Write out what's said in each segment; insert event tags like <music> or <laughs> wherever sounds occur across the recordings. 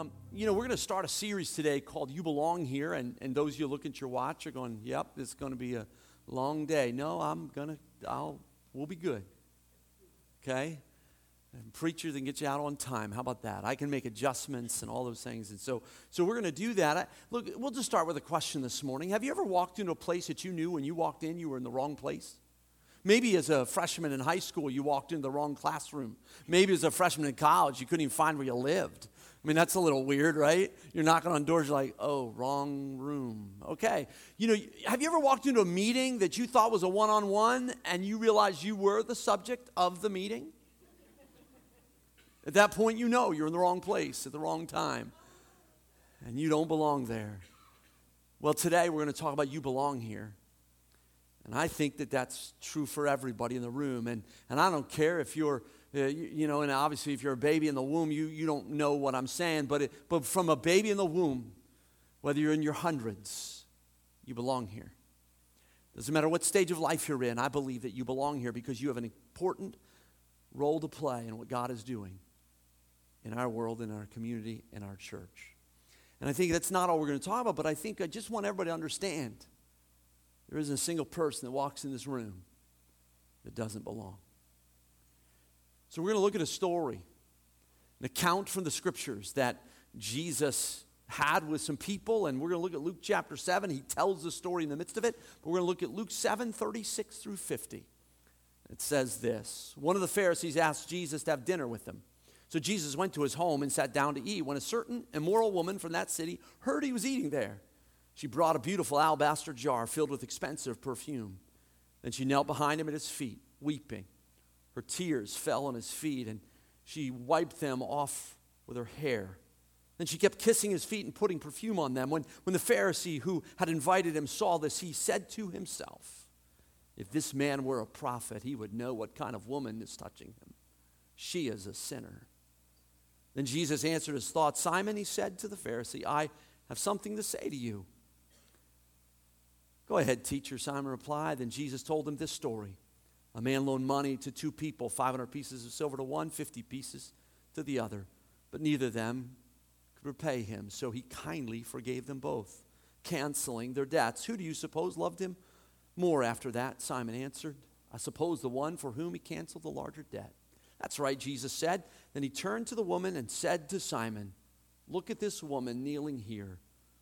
Um, you know, we're going to start a series today called You Belong Here. And, and those of you look at your watch are going, yep, it's going to be a long day. No, I'm going to, I'll, we'll be good. Okay? And preacher can get you out on time. How about that? I can make adjustments and all those things. And so, so we're going to do that. I, look, we'll just start with a question this morning. Have you ever walked into a place that you knew when you walked in you were in the wrong place? Maybe as a freshman in high school, you walked into the wrong classroom. Maybe as a freshman in college, you couldn't even find where you lived. I mean, that's a little weird, right? You're knocking on doors, you're like, oh, wrong room. Okay. You know, have you ever walked into a meeting that you thought was a one on one and you realized you were the subject of the meeting? At that point, you know you're in the wrong place at the wrong time and you don't belong there. Well, today we're going to talk about you belong here. And I think that that's true for everybody in the room. And, and I don't care if you're uh, you, you, know, and obviously, if you're a baby in the womb, you, you don't know what I'm saying. But, it, but from a baby in the womb, whether you're in your hundreds, you belong here. Doesn't matter what stage of life you're in, I believe that you belong here because you have an important role to play in what God is doing in our world, in our community, in our church. And I think that's not all we're going to talk about, but I think I just want everybody to understand there isn't a single person that walks in this room that doesn't belong. So we're going to look at a story, an account from the scriptures that Jesus had with some people, and we're going to look at Luke chapter 7. He tells the story in the midst of it, but we're going to look at Luke 7 36 through 50. It says this One of the Pharisees asked Jesus to have dinner with him. So Jesus went to his home and sat down to eat. When a certain immoral woman from that city heard he was eating there, she brought a beautiful alabaster jar filled with expensive perfume. Then she knelt behind him at his feet, weeping. Her tears fell on his feet, and she wiped them off with her hair. Then she kept kissing his feet and putting perfume on them. When, when the Pharisee who had invited him saw this, he said to himself, If this man were a prophet, he would know what kind of woman is touching him. She is a sinner. Then Jesus answered his thoughts. Simon, he said to the Pharisee, I have something to say to you. Go ahead, teacher, Simon replied. Then Jesus told him this story. A man loaned money to two people 500 pieces of silver to one, 50 pieces to the other. But neither of them could repay him, so he kindly forgave them both, canceling their debts. Who do you suppose loved him more after that? Simon answered. I suppose the one for whom he canceled the larger debt. That's right, Jesus said. Then he turned to the woman and said to Simon, Look at this woman kneeling here.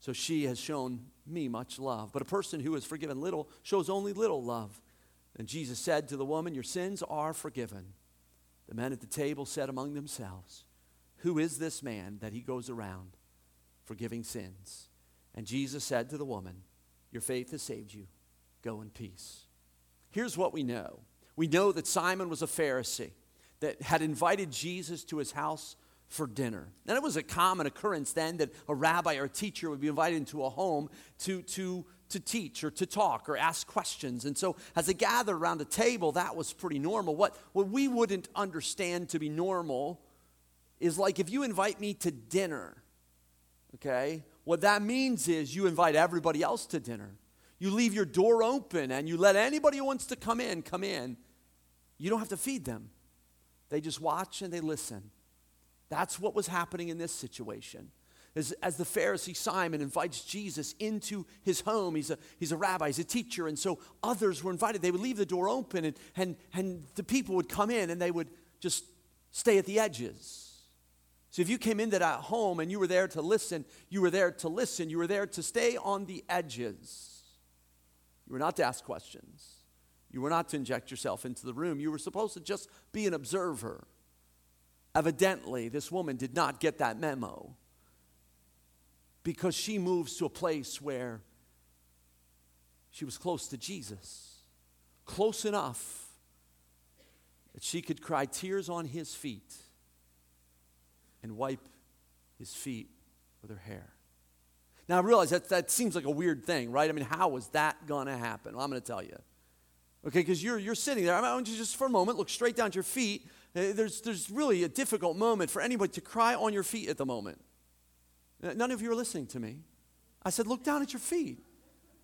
So she has shown me much love. But a person who is forgiven little shows only little love. And Jesus said to the woman, Your sins are forgiven. The men at the table said among themselves, Who is this man that he goes around forgiving sins? And Jesus said to the woman, Your faith has saved you. Go in peace. Here's what we know we know that Simon was a Pharisee that had invited Jesus to his house for dinner. And it was a common occurrence then that a rabbi or a teacher would be invited into a home to, to, to teach or to talk or ask questions. And so as they gathered around a table, that was pretty normal. What, what we wouldn't understand to be normal is like if you invite me to dinner, okay, what that means is you invite everybody else to dinner. You leave your door open and you let anybody who wants to come in come in. You don't have to feed them. They just watch and they listen. That's what was happening in this situation. As, as, the Pharisee Simon invites Jesus into his home, he's a, he's a rabbi, he's a teacher, and so others were invited. They would leave the door open, and, and, and the people would come in and they would just stay at the edges. So if you came into that home and you were there to listen, you were there to listen, you were there to stay on the edges. You were not to ask questions, you were not to inject yourself into the room, you were supposed to just be an observer. Evidently, this woman did not get that memo because she moves to a place where she was close to Jesus, close enough that she could cry tears on his feet and wipe his feet with her hair. Now, I realize that that seems like a weird thing, right? I mean, how is that going to happen? Well, I'm going to tell you. Okay, because you're, you're sitting there. I want you just for a moment look straight down at your feet. Uh, there's, there's really a difficult moment for anybody to cry on your feet at the moment. Uh, none of you are listening to me. I said, look down at your feet.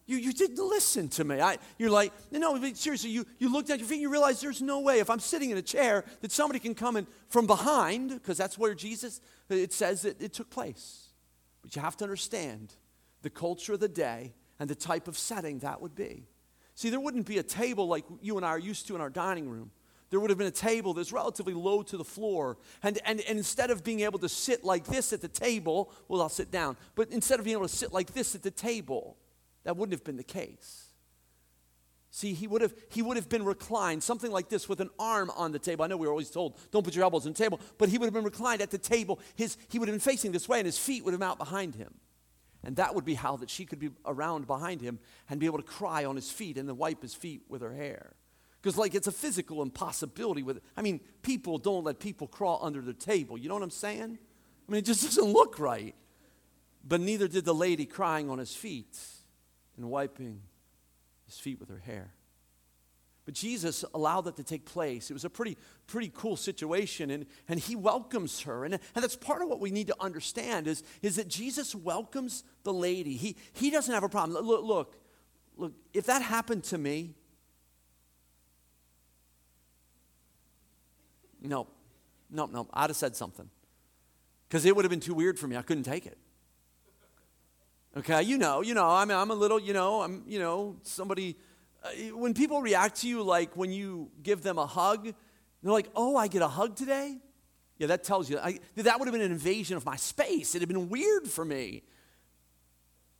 You, you didn't listen to me. I, you're like, no, seriously, you, you looked at your feet and you realize there's no way if I'm sitting in a chair that somebody can come in from behind, because that's where Jesus, it says that it took place. But you have to understand the culture of the day and the type of setting that would be. See, there wouldn't be a table like you and I are used to in our dining room. There would have been a table that's relatively low to the floor. And, and, and instead of being able to sit like this at the table, well, I'll sit down. But instead of being able to sit like this at the table, that wouldn't have been the case. See, he would have he would have been reclined, something like this, with an arm on the table. I know we were always told, don't put your elbows on the table, but he would have been reclined at the table. His, he would have been facing this way, and his feet would have been out behind him. And that would be how that she could be around behind him and be able to cry on his feet and then wipe his feet with her hair. Because, like, it's a physical impossibility with, I mean, people don't let people crawl under the table. You know what I'm saying? I mean, it just <laughs> doesn't look right. But neither did the lady crying on his feet and wiping his feet with her hair. But Jesus allowed that to take place. It was a pretty, pretty cool situation, and, and he welcomes her. And, and that's part of what we need to understand is, is that Jesus welcomes the lady. He, he doesn't have a problem. Look, look, look, if that happened to me, no, no, no, I'd have said something. Because it would have been too weird for me. I couldn't take it. Okay, you know, you know, I mean, I'm a little, you know, I'm, you know, somebody, uh, when people react to you like when you give them a hug, they're like, oh, I get a hug today? Yeah, that tells you, I, that would have been an invasion of my space. It'd have been weird for me.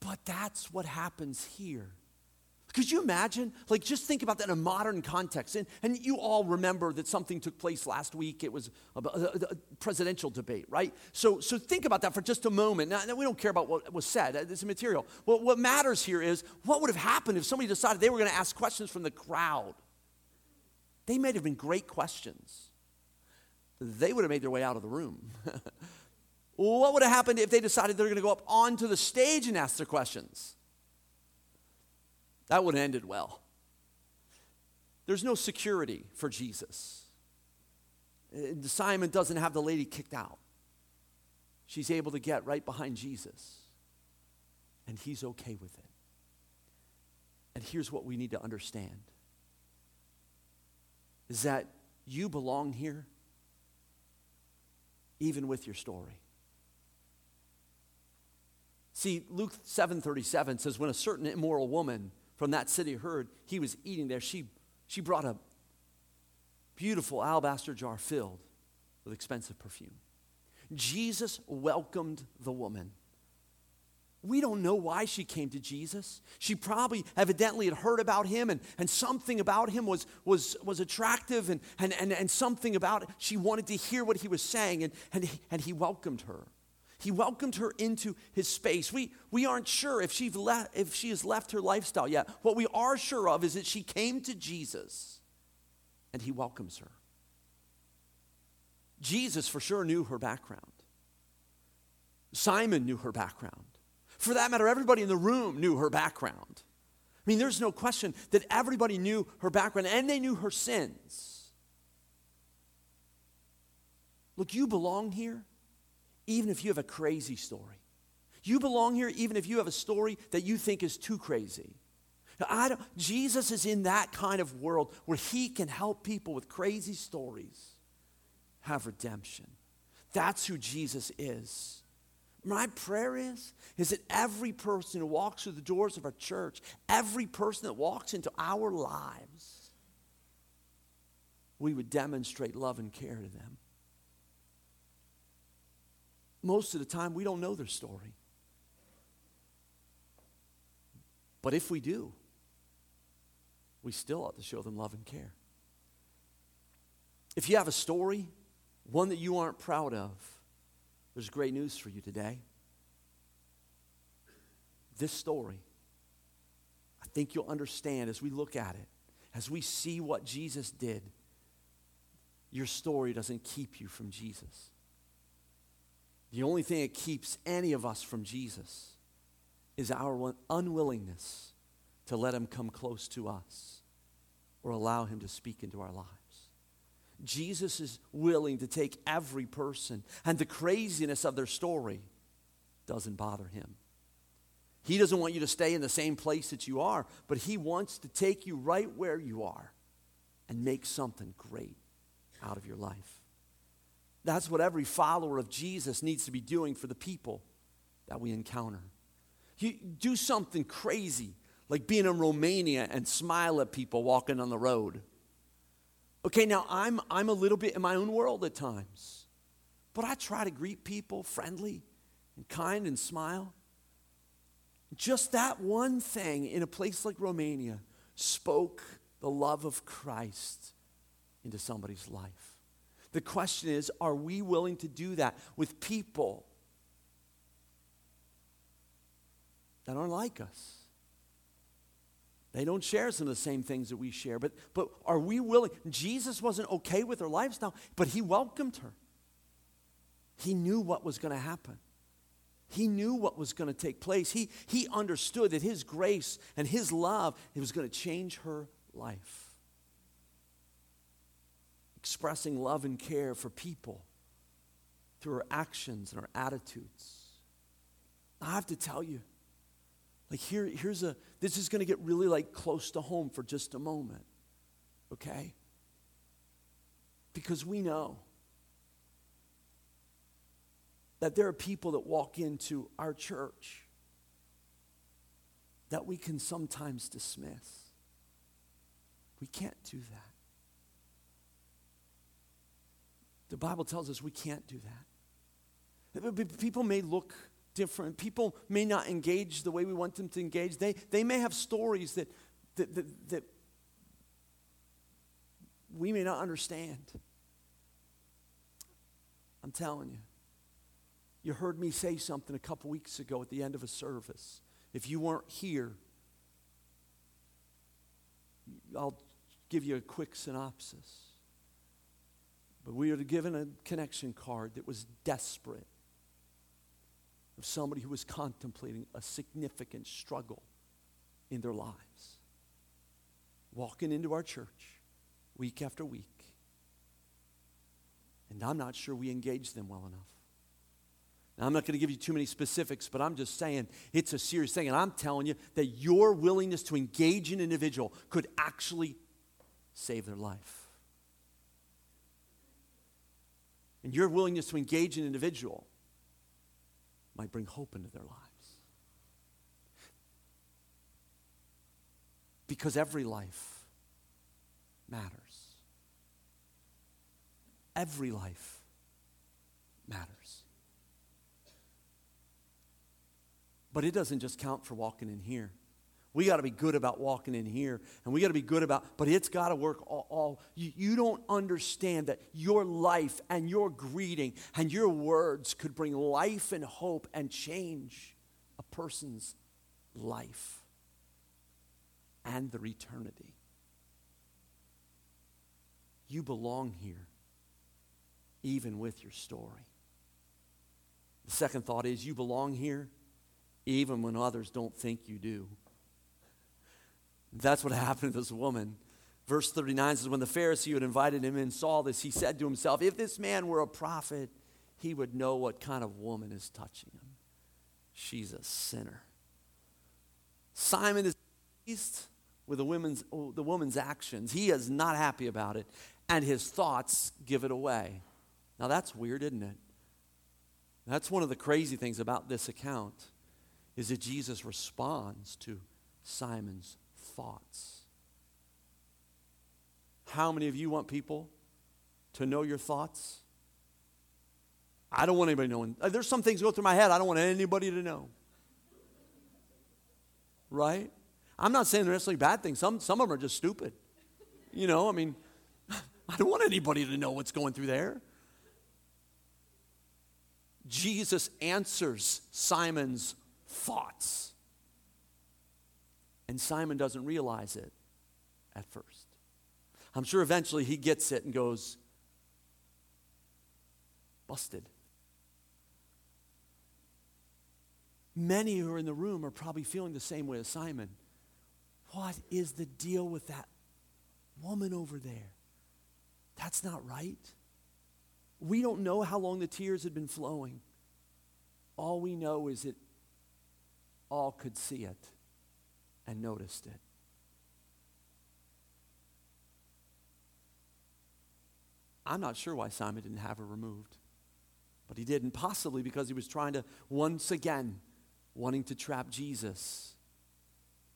But that's what happens here. Could you imagine? Like, just think about that in a modern context. And, and you all remember that something took place last week. It was a, a, presidential debate, right? So, so think about that for just a moment. Now, we don't care about what was said, uh, it's immaterial. Well, what matters here is what would have happened if somebody decided they were going to ask questions from the crowd? They might have been great questions. They would have made their way out of the room. <laughs> what would have happened if they decided they're going to go up onto the stage and ask their questions? That would have ended well. There's no security for Jesus. Uh, Simon doesn't have the lady kicked out. She's able to get right behind Jesus, and he's okay with it. And here's what we need to understand is that you belong here even with your story. See, Luke 7:37 says when a certain immoral woman from that city heard he was eating there, she, she brought a beautiful alabaster jar filled with expensive perfume. Jesus welcomed the woman. We don't know why she came to Jesus. She probably evidently had heard about him, and, and something about him was, was, was attractive, and, and, and, and something about it. She wanted to hear what he was saying, and, and, and he welcomed her. He welcomed her into his space. We, we aren't sure if, she left, if she has left her lifestyle yet. What we are sure of is that she came to Jesus and he welcomes her. Jesus for sure knew her background. Simon knew her background. For that matter, everybody in the room knew her background. I mean, there's no question that everybody knew her background and they knew her sins. Look, you belong here even if you have a crazy story. You belong here even if you have a story that you think is too crazy. Jesus is in that kind of world where he can help people with crazy stories have redemption. That's who Jesus is. My prayer is, is that every person who walks through the doors of our church, every person that walks into our lives, we would demonstrate love and care to them most of the time we don't know their story. But if we do, we still ought to show them love and care. If you have a story, one that you aren't proud of, there's great news for you today. This story, I think you'll understand as we look at it, as we see what Jesus did. Your story doesn't keep you from Jesus. The only thing that keeps any of us from Jesus is our unwillingness to let him come close to us or allow him to speak into our lives. Jesus is willing to take every person, and the craziness of their story doesn't bother him. He doesn't want you to stay in the same place that you are, but he wants to take you right where you are and make something great out of your life. That's what every follower of Jesus needs to be doing for the people that we encounter. You do something crazy, like being in Romania and smile at people walking on the road. Okay, now I'm, I'm a little bit in my own world at times, but I try to greet people friendly and kind and smile. Just that one thing in a place like Romania spoke the love of Christ into somebody's life. The question is are we willing to do that with people that aren't like us? They don't share some of the same things that we share, but, but are we willing? Jesus wasn't okay with her lifestyle, but he welcomed her. He knew what was going to happen. He knew what was going to take place. He, he understood that his grace and his love it was going to change her life. Expressing love and care for people through her actions and her attitudes. I have to tell you, like here, here's a this is going to get really like close to home for just a moment. Okay? Because we know that there are people that walk into our church that we can sometimes dismiss. We can't do that. The Bible tells us we can't do that. People may look different. People may not engage the way we want them to engage. They, they may have stories that, that, that, that we may not understand. I'm telling you. You heard me say something a couple weeks ago at the end of a service. If you weren't here, I'll give you a quick synopsis. But we were given a connection card that was desperate of somebody who was contemplating a significant struggle in their lives. Walking into our church week after week. And I'm not sure we engaged them well enough. Now, I'm not going to give you too many specifics, but I'm just saying it's a serious thing. And I'm telling you that your willingness to engage an individual could actually save their life. And your willingness to engage an individual might bring hope into their lives. Because every life matters. Every life matters. But it doesn't just count for walking in here. We got to be good about walking in here, and we got to be good about, but it's got to work all. all you, you, don't understand that your life and your greeting and your words could bring life and hope and change a person's life and their eternity. You belong here, even with your story. The second thought is you belong here even when others don't think you do. That's what happened to this woman. Verse 39 says, When the Pharisee who had invited him in saw this, he said to himself, If this man were a prophet, he would know what kind of woman is touching him. She's a sinner. Simon is pleased with the woman's, the woman's actions. He is not happy about it, and his thoughts give it away. Now, that's weird, isn't it? That's one of the crazy things about this account is that Jesus responds to Simon's thoughts. How many of you want people to know your thoughts? I don't want anybody knowing. Uh, there's some things go through my head I don't want anybody to know. Right? I'm not saying they're necessarily bad things. Some, some of them are just stupid. You know, I mean, <laughs> I don't want anybody to know what's going through there. Jesus answers Simon's thoughts. And Simon doesn't realize it at first. I'm sure eventually he gets it and goes, busted. Many who are in the room are probably feeling the same way as Simon. What is the deal with that woman over there? That's not right. We don't know how long the tears had been flowing. All we know is that all could see it and noticed it. I'm not sure why Simon didn't have her removed, but he didn't, possibly because he was trying to, once again, wanting to trap Jesus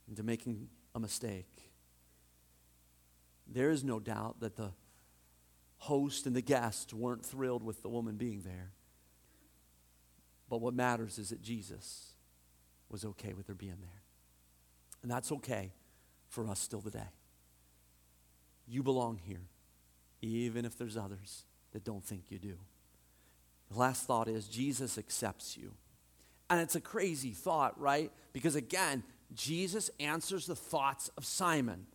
into making a mistake. There is no doubt that the host and the guests weren't thrilled with the woman being there. But what matters is that Jesus was okay with her being there. And that's okay for us still today. You belong here, even if there's others that don't think you do. The last thought is Jesus accepts you. And it's a crazy thought, right? Because again, Jesus answers the thoughts of Simon.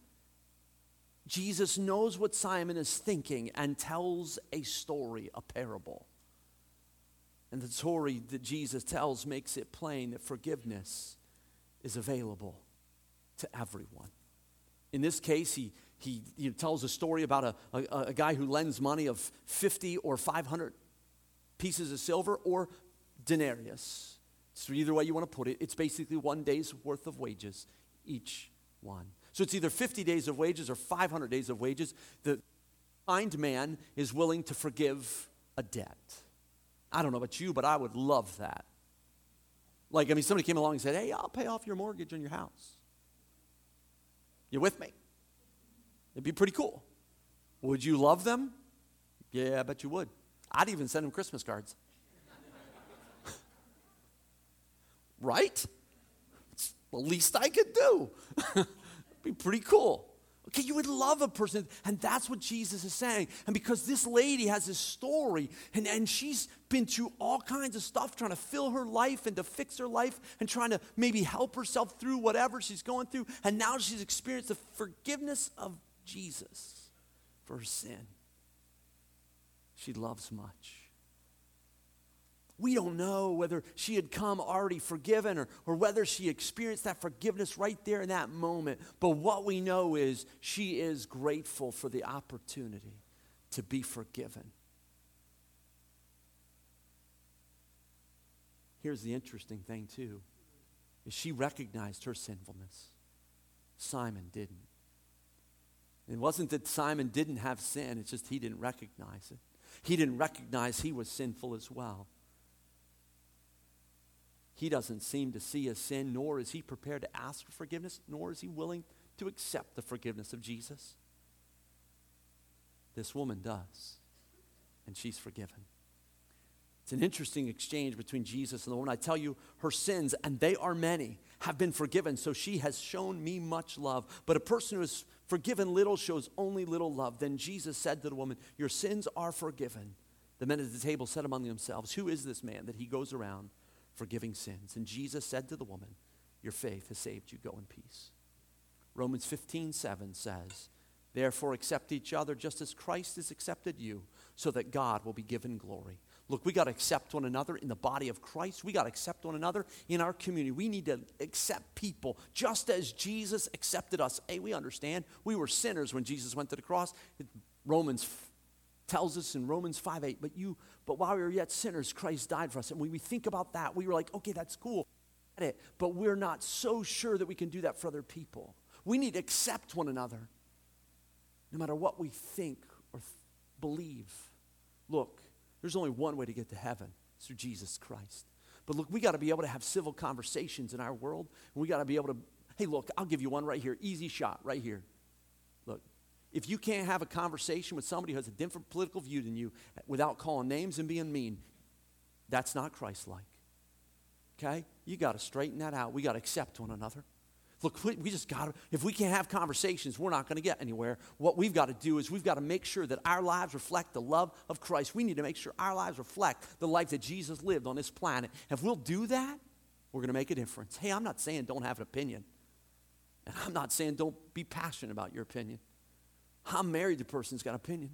Jesus knows what Simon is thinking and tells a story, a parable. And the story that Jesus tells makes it plain that forgiveness is available to everyone. In this case, he, he, he tells a story about a, a, a guy who lends money of 50 or 500 pieces of silver or denarius. So, either way you want to put it, it's basically one day's worth of wages, each one. So, it's either 50 days of wages or 500 days of wages. The kind man is willing to forgive a debt. I don't know about you, but I would love that. Like, I mean, somebody came along and said, Hey, I'll pay off your mortgage on your house. You with me? It'd be pretty cool. Would you love them? Yeah, I bet you would. I'd even send them Christmas cards. <laughs> right? It's the least I could do. <laughs> be pretty cool. Okay, you would love a person, and that's what Jesus is saying. And because this lady has this story, and, and she's been through all kinds of stuff trying to fill her life and to fix her life and trying to maybe help herself through whatever she's going through, and now she's experienced the forgiveness of Jesus for her sin. She loves much. We don't know whether she had come already forgiven or, or whether she experienced that forgiveness right there in that moment. But what we know is she is grateful for the opportunity to be forgiven. Here's the interesting thing, too, is she recognized her sinfulness. Simon didn't. It wasn't that Simon didn't have sin, it's just he didn't recognize it. He didn't recognize he was sinful as well. He doesn't seem to see his sin, nor is he prepared to ask for forgiveness, nor is he willing to accept the forgiveness of Jesus. This woman does, and she's forgiven. It's an interesting exchange between Jesus and the woman. I tell you, her sins, and they are many, have been forgiven, so she has shown me much love. But a person who is forgiven little shows only little love. Then Jesus said to the woman, Your sins are forgiven. The men at the table said among themselves, Who is this man that he goes around forgiving sins. And Jesus said to the woman, Your faith has saved you. Go in peace. Romans 15, 7 says, Therefore, accept each other just as Christ has accepted you, so that God will be given glory. Look, we got to accept one another in the body of Christ. We got to accept one another in our community. We need to accept people just as Jesus accepted us. Hey, we understand we were sinners when Jesus went to the cross. Romans tells us in Romans 5 8, but you, but while we were yet sinners, Christ died for us. And when we think about that, we were like, okay, that's cool. It, but we're not so sure that we can do that for other people. We need to accept one another, no matter what we think or th- believe. Look, there's only one way to get to heaven it's through Jesus Christ. But look, we got to be able to have civil conversations in our world. And we got to be able to, hey, look, I'll give you one right here, easy shot right here. If you can't have a conversation with somebody who has a different political view than you without calling names and being mean, that's not Christ like. Okay? You got to straighten that out. We got to accept one another. Look, we just got to, if we can't have conversations, we're not going to get anywhere. What we've got to do is we've got to make sure that our lives reflect the love of Christ. We need to make sure our lives reflect the life that Jesus lived on this planet. If we'll do that, we're going to make a difference. Hey, I'm not saying don't have an opinion. And I'm not saying don't be passionate about your opinion. I'm married to a person who's got opinion.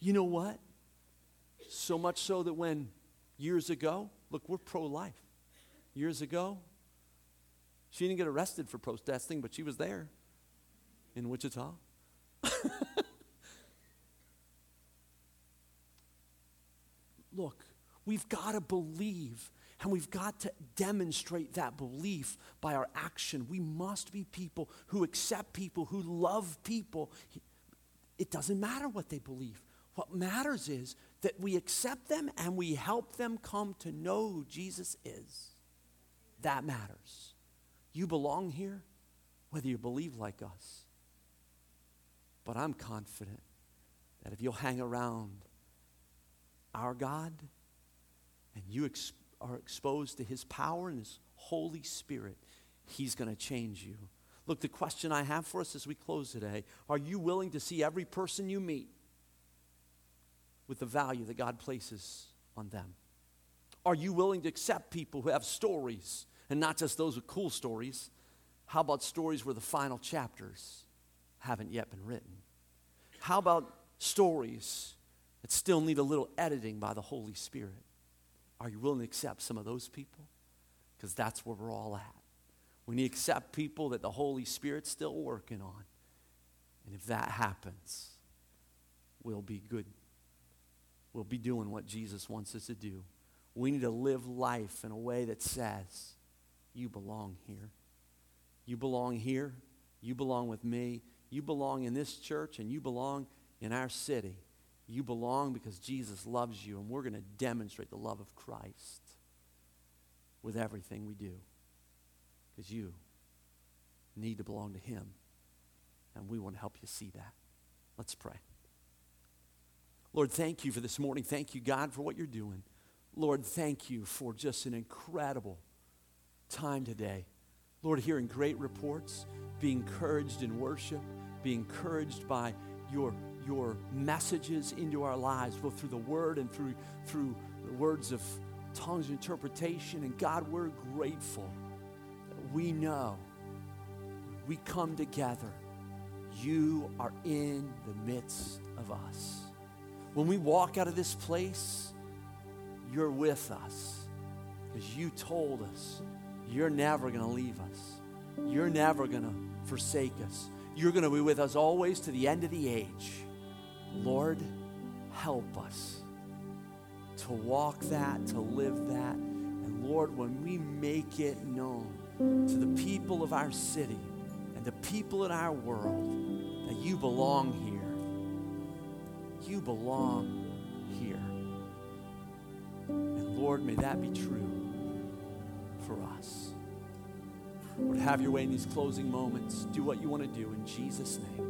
You know what? So much so that when years ago, look, we're pro life. Years ago, she didn't get arrested for protesting, but she was there in Wichita. <laughs> look, we've got to believe and we've got to demonstrate that belief by our action. We must be people who accept people, who love people. It doesn't matter what they believe. What matters is that we accept them and we help them come to know who Jesus is. That matters. You belong here, whether you believe like us. But I'm confident that if you'll hang around our God and you ex- are exposed to His power and His Holy Spirit, He's going to change you. Look, the question I have for us as we close today are you willing to see every person you meet with the value that God places on them? Are you willing to accept people who have stories and not just those with cool stories? How about stories where the final chapters haven't yet been written? How about stories that still need a little editing by the Holy Spirit? Are you willing to accept some of those people? Because that's where we're all at. We need to accept people that the Holy Spirit's still working on. And if that happens, we'll be good. We'll be doing what Jesus wants us to do. We need to live life in a way that says, You belong here. You belong here. You belong with me. You belong in this church, and you belong in our city. You belong because Jesus loves you, and we're going to demonstrate the love of Christ with everything we do. Because you need to belong to Him, and we want to help you see that. Let's pray. Lord, thank you for this morning. Thank you, God, for what you're doing. Lord, thank you for just an incredible time today. Lord, hearing great reports, be encouraged in worship, be encouraged by your your messages into our lives, both through the word and through, through the words of tongues of interpretation. And God, we're grateful that we know we come together. You are in the midst of us. When we walk out of this place, you're with us because you told us you're never going to leave us. You're never going to forsake us. You're going to be with us always to the end of the age. Lord, help us to walk that, to live that. And Lord, when we make it known to the people of our city and the people in our world that you belong here, you belong here. And Lord, may that be true for us. Lord, have your way in these closing moments. Do what you want to do in Jesus' name.